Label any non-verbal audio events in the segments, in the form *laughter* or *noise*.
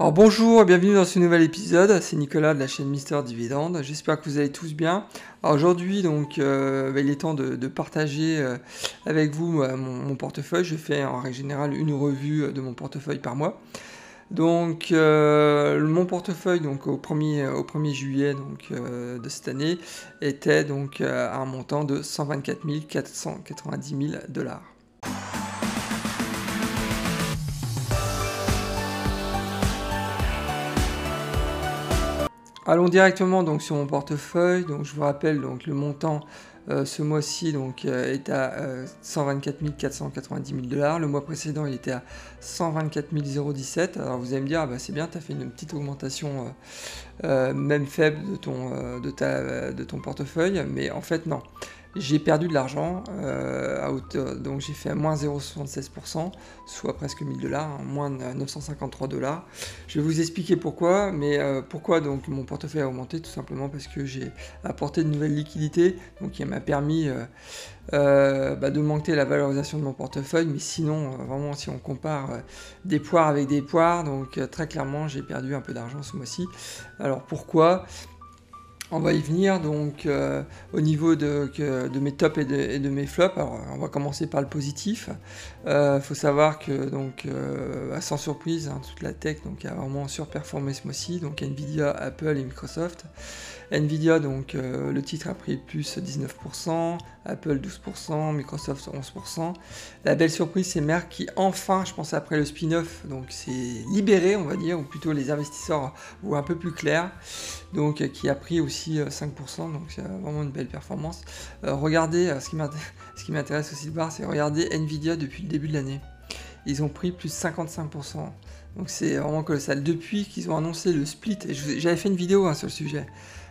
Alors bonjour et bienvenue dans ce nouvel épisode, c'est Nicolas de la chaîne Mister Dividende, j'espère que vous allez tous bien. Aujourd'hui donc euh, bah, il est temps de, partager euh, avec vous euh, mon, portefeuille, je fais en règle générale une revue de mon portefeuille par mois. Donc mon portefeuille donc au 1er, au 1er juillet donc, de cette année était donc à un montant de 124 490 000 dollars. Allons directement donc sur mon portefeuille. Donc je vous rappelle donc le montant euh, ce mois-ci donc euh, est à 124 490 000 dollars. Le mois précédent il était à 124 017. Alors vous allez me dire ah bah, c'est bien, tu as fait une petite augmentation euh, même faible de ton, portefeuille, mais en fait non j'ai perdu de l'argent, euh, donc j'ai fait moins 0,76%, soit presque 1000 dollars, hein, moins 953 dollars. Je vais vous expliquer pourquoi, mais euh, pourquoi donc mon portefeuille a augmenté Tout simplement parce que j'ai apporté de nouvelles liquidités, donc qui m'a permis euh, bah, de monter la valorisation de mon portefeuille, mais sinon, vraiment, si on compare des poires avec des poires, donc très clairement, j'ai perdu un peu d'argent ce mois-ci. Alors pourquoi? On va y venir donc euh, au niveau de, mes tops et de, mes flops. Alors on va commencer par le positif. Il euh, faut savoir que donc euh, sans surprise, hein, toute la tech donc a vraiment surperformé ce mois-ci. Donc Nvidia, Apple et Microsoft. Nvidia, donc euh, le titre a pris plus 19%, Apple 12%, Microsoft 11%. La belle surprise, c'est Merck qui enfin, je pense après le spin-off, donc c'est libéré, on va dire, ou plutôt les investisseurs voient un peu plus clair, donc qui a pris aussi 5%, euh, donc c'est vraiment une belle performance. Euh, regardez, *laughs* ce qui m'intéresse aussi de voir, c'est regarder Nvidia depuis le début de l'année. Ils ont pris plus 55%. Donc c'est vraiment colossal. Depuis qu'ils ont annoncé le split, j'avais fait une vidéo hein, sur le sujet,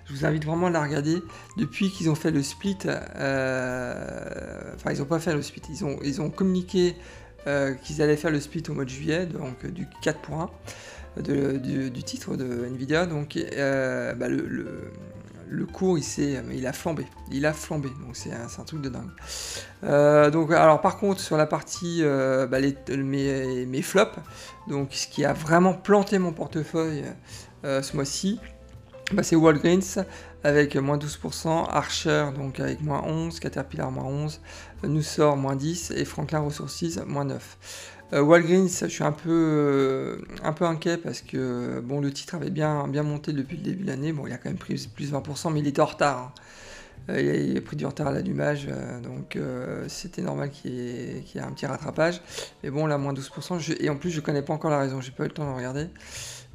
je vous invite vraiment à la regarder. Depuis qu'ils ont fait le split, euh, enfin ils n'ont pas fait le split, ils ont, ils ont communiqué euh, qu'ils allaient faire le split au mois de juillet, donc du 4.1 du, du, titre de Nvidia. Donc euh, bah, le, le, cours il, il a flambé, il a flambé, donc c'est un, un, truc de dingue. donc alors par contre sur la partie bah, les, mes, mes, flops, donc ce qui a vraiment planté mon portefeuille ce mois-ci, bah, c'est Walgreens avec moins 12%, Archer donc avec moins 11, Caterpillar moins 11%, Nussor moins 10 et Franklin Resources moins 9. Euh, Walgreens, je suis un peu, euh, un peu inquiet parce que bon, le titre avait bien, monté depuis le début de l'année. Bon, il a quand même pris plus 20%, mais il était en retard. Hein. Euh, il a pris du retard à l'allumage, donc c'était normal qu'il y, ait un petit rattrapage. Mais bon, là, moins 12%, et en plus, je connais pas encore la raison, j'ai pas eu le temps de regarder.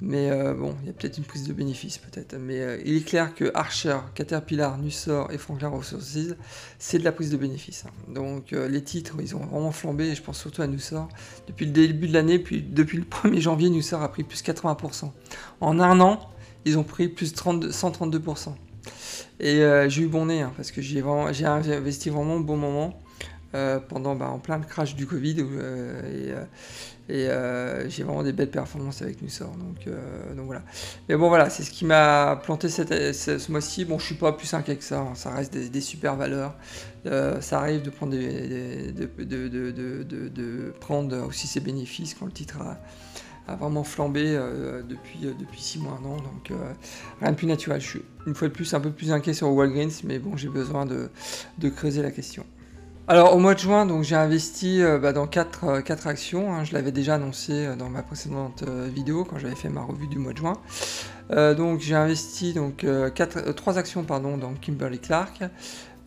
Mais euh, bon, il y a peut-être une prise de bénéfice, peut-être. Mais euh, il est clair que Archer, Caterpillar, Nussor et Franklin Resources, c'est de la prise de bénéfice. Hein. Donc euh, les titres, ils ont vraiment flambé, et je pense surtout à Nussor. Depuis le début de l'année, puis depuis le 1er janvier, Nussor a pris plus 80%. En un an, ils ont pris plus 132%. Et j'ai eu bon nez, hein, parce que j'ai investi vraiment au bon moment. Pendant bah, en plein crash du Covid et, et euh, j'ai vraiment des belles performances avec Nussor. Donc, euh, donc voilà. Mais bon, voilà, c'est ce qui m'a planté cette, ce, mois-ci. Bon, je suis pas plus inquiet que ça. Hein. Ça reste des, super valeurs. Euh, ça arrive de prendre, des, de, prendre aussi ses bénéfices quand le titre a, vraiment flambé depuis, depuis 6 mois, un an. Donc rien de plus naturel. Je suis une fois de plus un peu plus inquiet sur Walgreens, mais bon, j'ai besoin de, creuser la question. Alors au mois de juin, donc j'ai investi euh, bah, dans 4, euh, actions. Hein. je l'avais déjà annoncé euh, dans ma précédente vidéo quand j'avais fait ma revue du mois de juin. donc j'ai investi donc 3 actions pardon dans Kimberly Clark.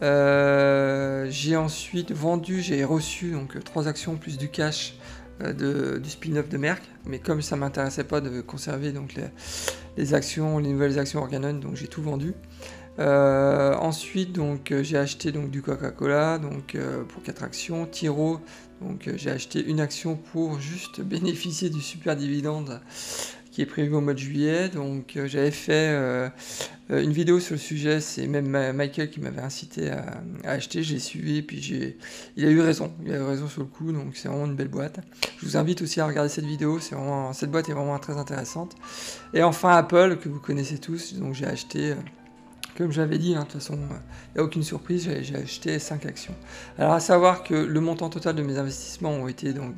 j'ai ensuite vendu, j'ai reçu donc 3 actions plus du cash du spin-off de Merck. Mais comme ça m'intéressait pas de conserver donc les, les, actions, les nouvelles actions Organon, donc j'ai tout vendu. Euh, ensuite, donc, euh, j'ai acheté donc, du Coca-Cola donc, euh, pour 4 actions. Tiro, donc, j'ai acheté une action pour juste *laughs* bénéficier du super dividende qui est prévu au mois de juillet. Donc, j'avais fait une vidéo sur le sujet. C'est même Michael qui m'avait incité à, acheter. J'ai suivi, puis j'ai, il a eu raison. Il a eu raison sur le coup. Donc, c'est vraiment une belle boîte. Je vous invite aussi à regarder cette vidéo. C'est vraiment, cette boîte est vraiment très intéressante. Et enfin, Apple, que vous connaissez tous. Donc, j'ai acheté Comme j'avais dit, hein, de toute façon, il n'y a aucune surprise, j'ai acheté 5 actions. Alors à savoir que le montant total de mes investissements ont été donc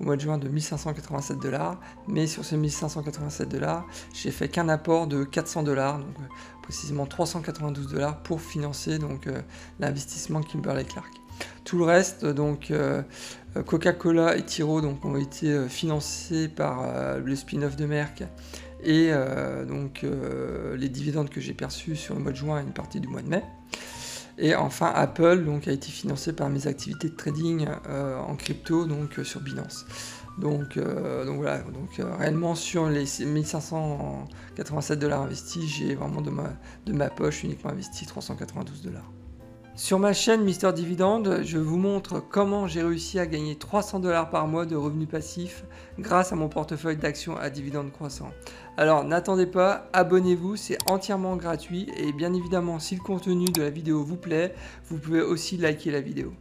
au mois de juin de 1587 dollars, mais sur ces 1587 dollars, j'ai fait qu'un apport de 400 dollars, donc euh, précisément 392 dollars pour financer donc euh, l'investissement Kimberley Clark. Tout le reste, donc euh, Coca-Cola et Tiro, donc ont été financés par le spin-off de Merck et euh, donc euh, les dividendes que j'ai perçus sur le mois de juin et une partie du mois de mai. Et enfin, Apple donc, a été financé par mes activités de trading euh, en crypto donc, sur Binance. Donc, donc voilà, donc réellement sur les 1587 dollars investis, j'ai vraiment de ma, de ma poche uniquement investi 392 dollars. Sur ma chaîne Mister Dividende, je vous montre comment j'ai réussi à gagner 300 dollars par mois de revenus passifs grâce à mon portefeuille d'actions à dividendes croissants. Alors n'attendez pas, abonnez-vous, c'est entièrement gratuit et bien évidemment si le contenu de la vidéo vous plaît, vous pouvez aussi liker la vidéo.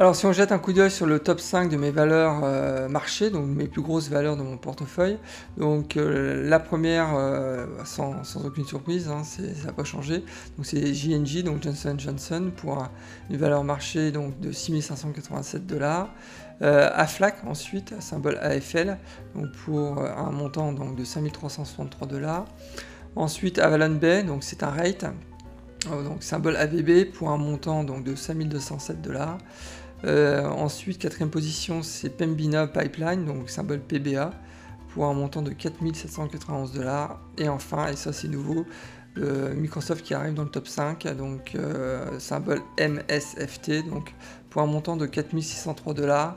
Alors si on jette un coup d'œil sur le top 5 de mes valeurs euh, marché, donc mes plus grosses valeurs de mon portefeuille, donc euh, la première, euh, sans, aucune surprise, hein, ça n'a pas changé, donc c'est JNJ, donc Johnson Johnson, pour une valeur marché de 6587 dollars. AFLAC ensuite, symbole AFL, pour un montant de 5363 dollars. Ensuite Avalon Bay, donc c'est un rate, donc symbole AVB pour un montant donc, de 5207 dollars. Euh, ensuite, quatrième position, c'est Pembina Pipeline, donc symbole PBA, pour un montant de 4791 dollars. Et enfin, et ça c'est nouveau, Microsoft qui arrive dans le top 5, donc euh, symbole MSFT, donc pour un montant de 4603 dollars.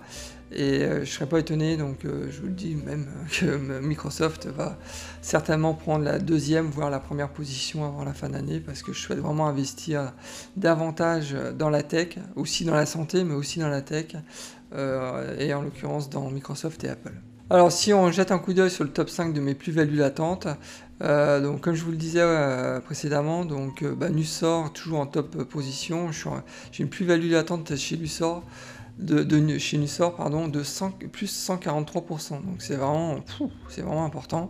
Et euh, je ne serais pas étonné, donc euh, je vous le dis même, que Microsoft va certainement prendre la deuxième, voire la première position avant la fin d'année, parce que je souhaite vraiment investir davantage dans la tech, aussi dans la santé, mais aussi dans la tech, euh, et en l'occurrence dans Microsoft et Apple. Alors si on jette un coup d'œil sur le top 5 de mes plus-values latentes, donc comme je vous le disais précédemment, donc bah, Nussor toujours en top position, j'ai une plus-value latente chez Nussor de, chez Nussor pardon, de plus 143%. Donc c'est vraiment, c'est vraiment important.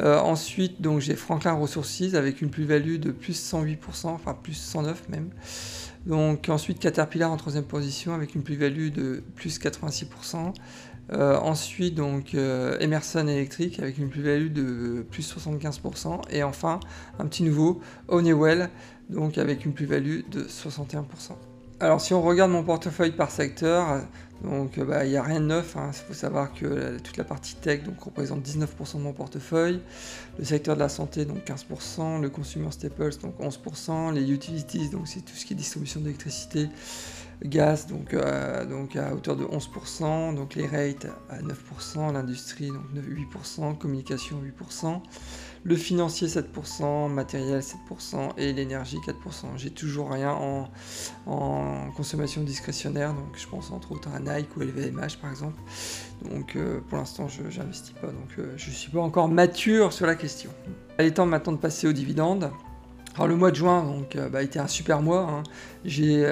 Euh, ensuite, donc j'ai Franklin Resources avec une plus-value de plus 108%, enfin plus 109 même. Donc ensuite Caterpillar en troisième position avec une plus-value de plus 86%. Euh, ensuite donc euh, Emerson Electric avec une plus-value de plus 75%. Et enfin un petit nouveau Honeywell donc avec une plus-value de 61%. Alors si on regarde mon portefeuille par secteur, donc bah, il n'y a rien de neuf, il hein. faut savoir que toute la partie tech donc, représente 19% de mon portefeuille, le secteur de la santé donc 15%, le consumer staples donc 11%, les utilities donc c'est tout ce qui est distribution d'électricité, gaz donc, euh, à hauteur de 11%, donc les rates à 9%, l'industrie donc 8%, communication 8% le financier 7%, matériel 7% et l'énergie 4%. J'ai toujours rien en, consommation discrétionnaire, donc je pense entre autres à Nike ou LVMH par exemple. Donc euh, pour l'instant je n'investis pas, donc euh, je ne suis pas encore mature sur la question. Il est temps maintenant de passer aux dividendes. Alors le mois de juin donc, euh, bah, a été un super mois. Hein. J'ai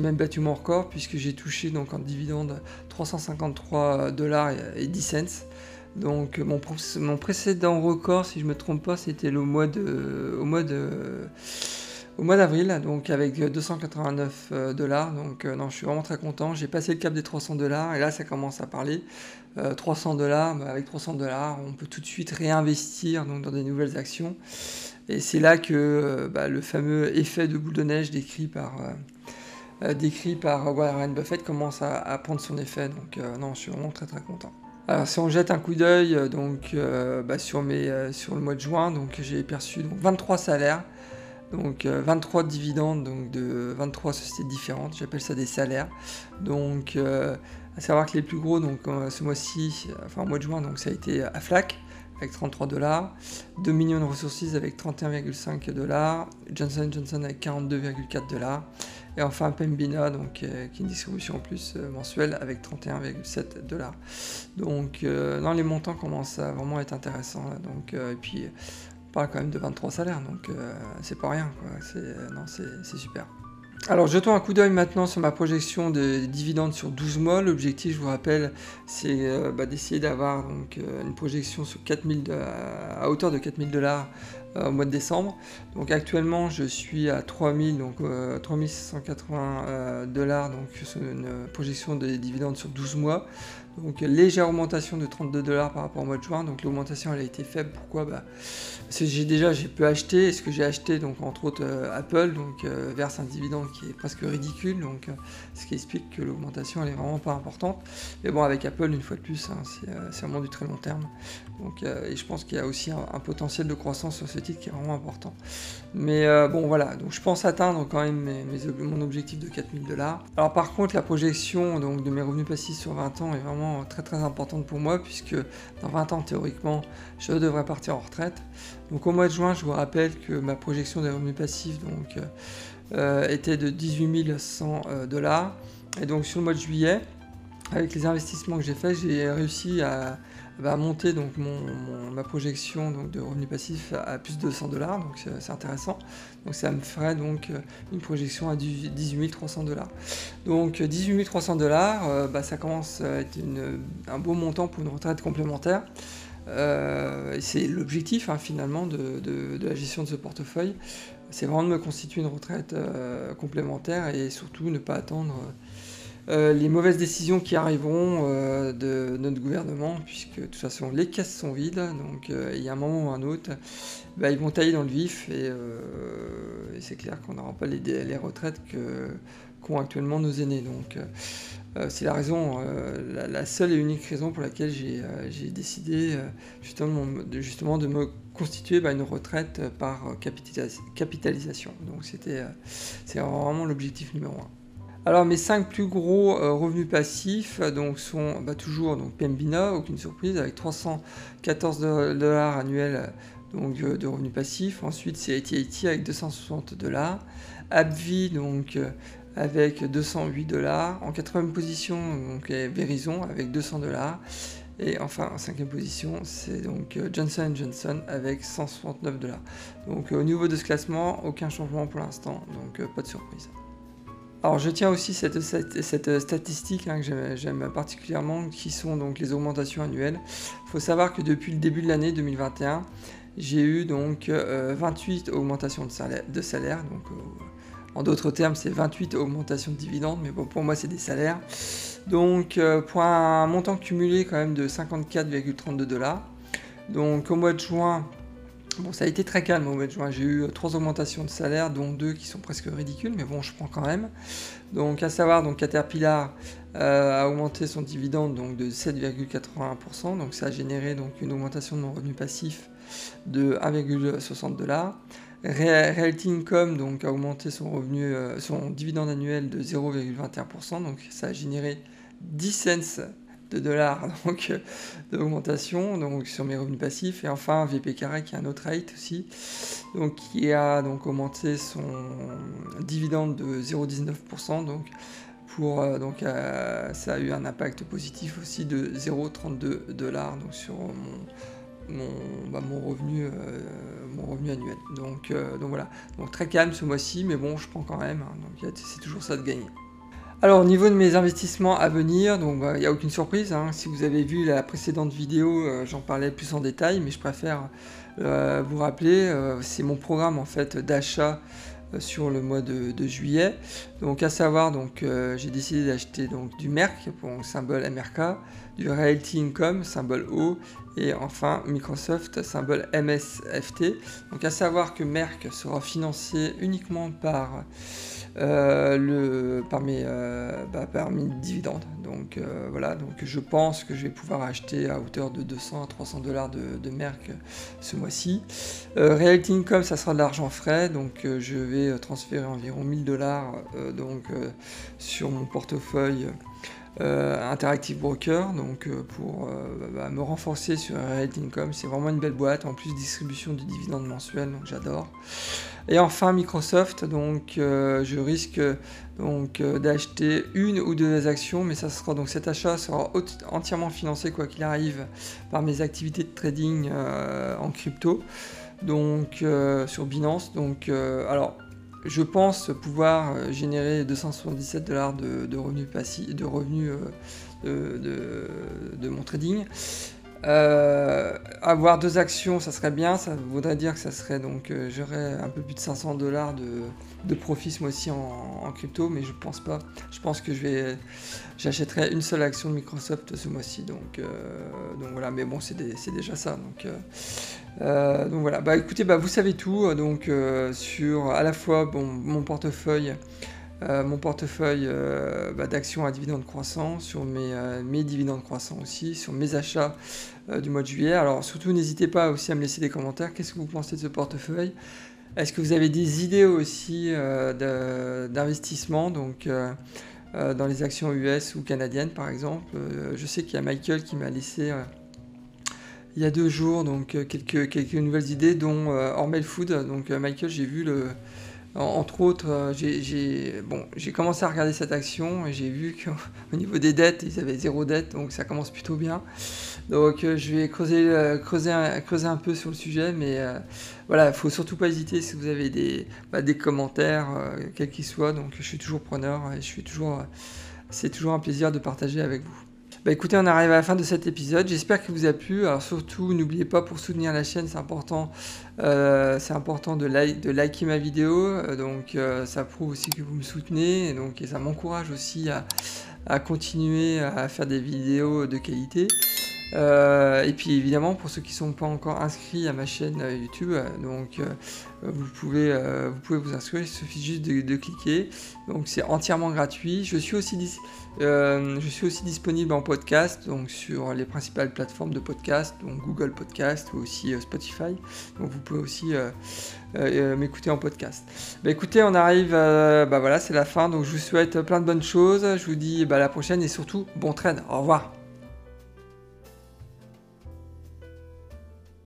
même battu mon record puisque j'ai touché donc en dividende 353 dollars et 10 cents. Donc mon, précédent record, si je ne me trompe pas, c'était le mois de, au mois d'avril, donc avec 289 euh, dollars. Donc euh, non, je suis vraiment très content. J'ai passé le cap des 300 dollars et là ça commence à parler. 300 euh, dollars, bah, avec 300 dollars, on peut tout de suite réinvestir dans des nouvelles actions. Et c'est là que bah, le fameux effet de boule de neige décrit par, décrit par Warren Buffett commence à, à, prendre son effet. Donc non, je suis vraiment très très content. Alors si on jette un coup d'œil euh, donc euh, bah, sur, mes, euh, sur le mois de juin, donc j'ai perçu donc, 23 salaires, donc 23 dividendes donc de 23 sociétés différentes, j'appelle ça des salaires. Donc à savoir que les plus gros donc ce mois-ci, enfin au mois de juin, donc ça a été Aflac avec 33 dollars, Dominion Resources avec 31,5 dollars, Johnson Johnson avec 42,4 dollars, et enfin Pembina, donc, euh, qui est une distribution en plus euh, mensuelle avec 31,7 dollars. Donc euh, dans les montants commencent à vraiment être intéressants. donc, et puis on parle quand même de 23 salaires, donc c'est pas rien. C'est, non, c'est, super. Alors jetons un coup d'œil maintenant sur ma projection des dividendes sur 12 mois. L'objectif, je vous rappelle, c'est bah, d'essayer d'avoir donc une projection sur 4000 à hauteur de 4000 dollars au mois de décembre. Donc actuellement, je suis à 3000 donc 3680 dollars donc sur une projection des dividendes sur 12 mois. Donc légère augmentation de 32 dollars par rapport au mois de juin. Donc l'augmentation elle a été faible. Pourquoi? Bah, j'ai déjà j'ai pu acheter. ce que j'ai acheté donc entre autres Apple donc verse un dividende qui est presque ridicule, donc euh, ce qui explique que l'augmentation elle est vraiment pas importante. Mais bon, avec Apple, une fois de plus, hein, euh, c'est vraiment du très long terme. Donc, euh, et je pense qu'il y a aussi un, potentiel de croissance sur ce qui est vraiment important. Mais bon, voilà, donc je pense atteindre quand même mon objectif de 4000 dollars. Alors, par contre, la projection donc, de mes revenus passifs sur 20 ans est vraiment très très importante pour moi, puisque dans 20 ans, théoriquement, je devrais partir en retraite. Donc, au mois de juin, je vous rappelle que ma projection des revenus passifs, donc euh, était de 18 100 euh, dollars. Et donc sur le mois de juillet, avec les investissements que j'ai faits, j'ai réussi à, bah, monter donc ma projection donc, de revenus passifs à plus de 200 dollars, donc c'est intéressant. Donc ça me ferait donc euh, une projection à 18 300 dollars. Donc 18 300 dollars, bah, ça commence à être un beau montant pour une retraite complémentaire. c'est l'objectif hein, finalement de, la gestion de ce portefeuille c'est vraiment de me constituer une retraite euh, complémentaire et surtout ne pas attendre euh, les mauvaises décisions qui arriveront euh, de notre gouvernement, puisque de toute façon les caisses sont vides, donc il y a un moment ou un autre, bah, ils vont tailler dans le vif et, c'est clair qu'on n'aura pas les, retraites qu'ont actuellement nos aînés. Donc c'est la raison, la, seule et unique raison pour laquelle j'ai décidé justement, de me constituer bah, une retraite par capitalisation. Euh, c'est vraiment l'objectif numéro un. Alors mes cinq plus gros euh, revenus passifs donc, sont bah, toujours donc, aucune surprise, avec 314 dollars annuels donc, euh, de revenus passifs. Ensuite c'est AT&T avec 260 dollars. AbbVie donc avec 208 dollars. En quatrième position donc Verizon avec 200 dollars. Et enfin, en cinquième position, c'est donc euh, Johnson Johnson avec 169 dollars. Donc euh, au niveau de ce classement, aucun changement pour l'instant, donc euh, pas de surprise. Alors je tiens aussi cette, statistique hein, que j'aime particulièrement, qui sont donc les augmentations annuelles. Il faut savoir que depuis le début de l'année 2021, j'ai eu donc 28 augmentations de salaire, donc en d'autres termes c'est 28 augmentations de dividendes, mais bon pour moi c'est des salaires. Donc euh, pour un montant cumulé quand même de 54,32 dollars. Donc au mois de juin, bon ça a été très calme au mois de juin, j'ai eu trois augmentations de salaire, dont deux qui sont presque ridicules, mais bon je prends quand même. Donc à savoir, donc Caterpillar euh, a augmenté son dividende donc, de 7,81%, donc ça a généré donc, une augmentation de mon revenu passif de 1,60 dollars. Realty Income donc, a augmenté son revenu, euh, son dividende annuel de 0,21%, donc ça a généré 10 cents de dollars *laughs* donc d'augmentation donc sur mes revenus passifs. Et enfin VP Carré qui est un autre rate aussi donc qui a donc augmenté son dividende de 0,19% donc pour euh, donc euh, ça a eu un impact positif aussi de 0,32 dollars donc sur mon mon, bah, revenu euh, mon revenu annuel. Donc donc voilà. Donc très calme ce mois-ci mais bon je prends quand même hein. donc c'est toujours ça de gagner alors au niveau de mes investissements à venir, bah, il n'y a aucune surprise. Hein. Si vous avez vu la précédente vidéo, euh, j'en parlais plus en détail, mais je préfère euh, vous rappeler, euh, c'est mon programme en fait d'achat sur le mois de, juillet. Donc à savoir, donc j'ai décidé d'acheter donc du Merck symbole MRK, du Realty Income symbole O et enfin Microsoft symbole MSFT. Donc à savoir que Merck sera financé uniquement par le, par, euh, bah, dividendes. Donc euh, voilà, donc je pense que je vais pouvoir acheter à hauteur de 200 à 300 dollars de, de Merck ce mois-ci. Realty Income, ça sera de l'argent frais, donc je vais transférer environ 1000 dollars sur mon portefeuille. Interactive Broker, donc pour bah, me renforcer sur Realty Income, c'est vraiment une belle boîte, en plus distribution du dividende mensuel, donc j'adore. Et enfin Microsoft, donc euh, je risque donc euh, d'acheter une ou deux actions, mais ça sera donc cet achat sera entièrement financé quoi qu'il arrive par mes activités de trading euh, en crypto, donc sur Binance. Donc alors je pense pouvoir générer 277 dollars de, revenus passifs, de revenus de, mon trading. Avoir deux actions, ça serait bien. Ça voudrait dire que ça serait donc j'aurais un peu plus de 500 dollars de, de profit moi aussi en, crypto, mais je pense pas. Je pense que je vais, j'achèterai une seule action de Microsoft ce mois-ci. Donc, euh, donc voilà, mais bon, c'est déjà ça. Donc, euh, euh, donc voilà. Bah écoutez, bah vous savez tout. Donc sur à la fois bon, mon portefeuille. Mon portefeuille bah, d'actions à dividendes croissants, sur mes, mes, dividendes croissants aussi, sur mes achats du mois de juillet. Alors surtout n'hésitez pas aussi à me laisser des commentaires. Qu'est-ce que vous pensez de ce portefeuille? Est-ce que vous avez des idées aussi euh, d'investissement? Donc, euh, euh, dans les actions US ou canadiennes par exemple Je sais qu'il y a Michael qui m'a laissé il y a deux jours donc, quelques, quelques nouvelles idées dont Hormel Food. Donc Michael, j'ai vu le, entre autres, euh, j'ai bon, commencé à regarder cette action et j'ai vu qu'au *laughs* niveau des dettes, ils avaient zéro dette, donc ça commence plutôt bien. Donc euh, je vais creuser, euh, creuser, un, creuser un peu sur le sujet, mais voilà, il faut surtout pas hésiter si vous avez des, bah, des commentaires, quels qu'ils soient. Donc je suis toujours preneur et je suis c'est toujours un plaisir de partager avec vous. Bah écoutez, on arrive à la fin de cet épisode. J'espère qu'il vous a plu. Alors surtout, n'oubliez pas pour soutenir la chaîne, c'est important, euh, c'est important de, like, de, liker ma vidéo. Euh, donc euh, ça prouve aussi que vous me soutenez et donc ça m'encourage aussi à, continuer à faire des vidéos de qualité. Et puis évidemment, pour ceux qui ne sont pas encore inscrits à ma chaîne YouTube, donc vous, pouvez, vous pouvez vous inscrire, il suffit juste de, cliquer. Donc c'est entièrement gratuit. Je suis aussi euh, je suis aussi disponible en podcast, donc sur les principales plateformes de podcast, donc Google Podcast ou aussi euh, Spotify. Donc vous pouvez aussi euh, m'écouter en podcast. Bah, écoutez, on arrive, bah voilà, c'est la fin. Donc je vous souhaite plein de bonnes choses. Je vous dis bah, à la prochaine et surtout bon train. Au revoir.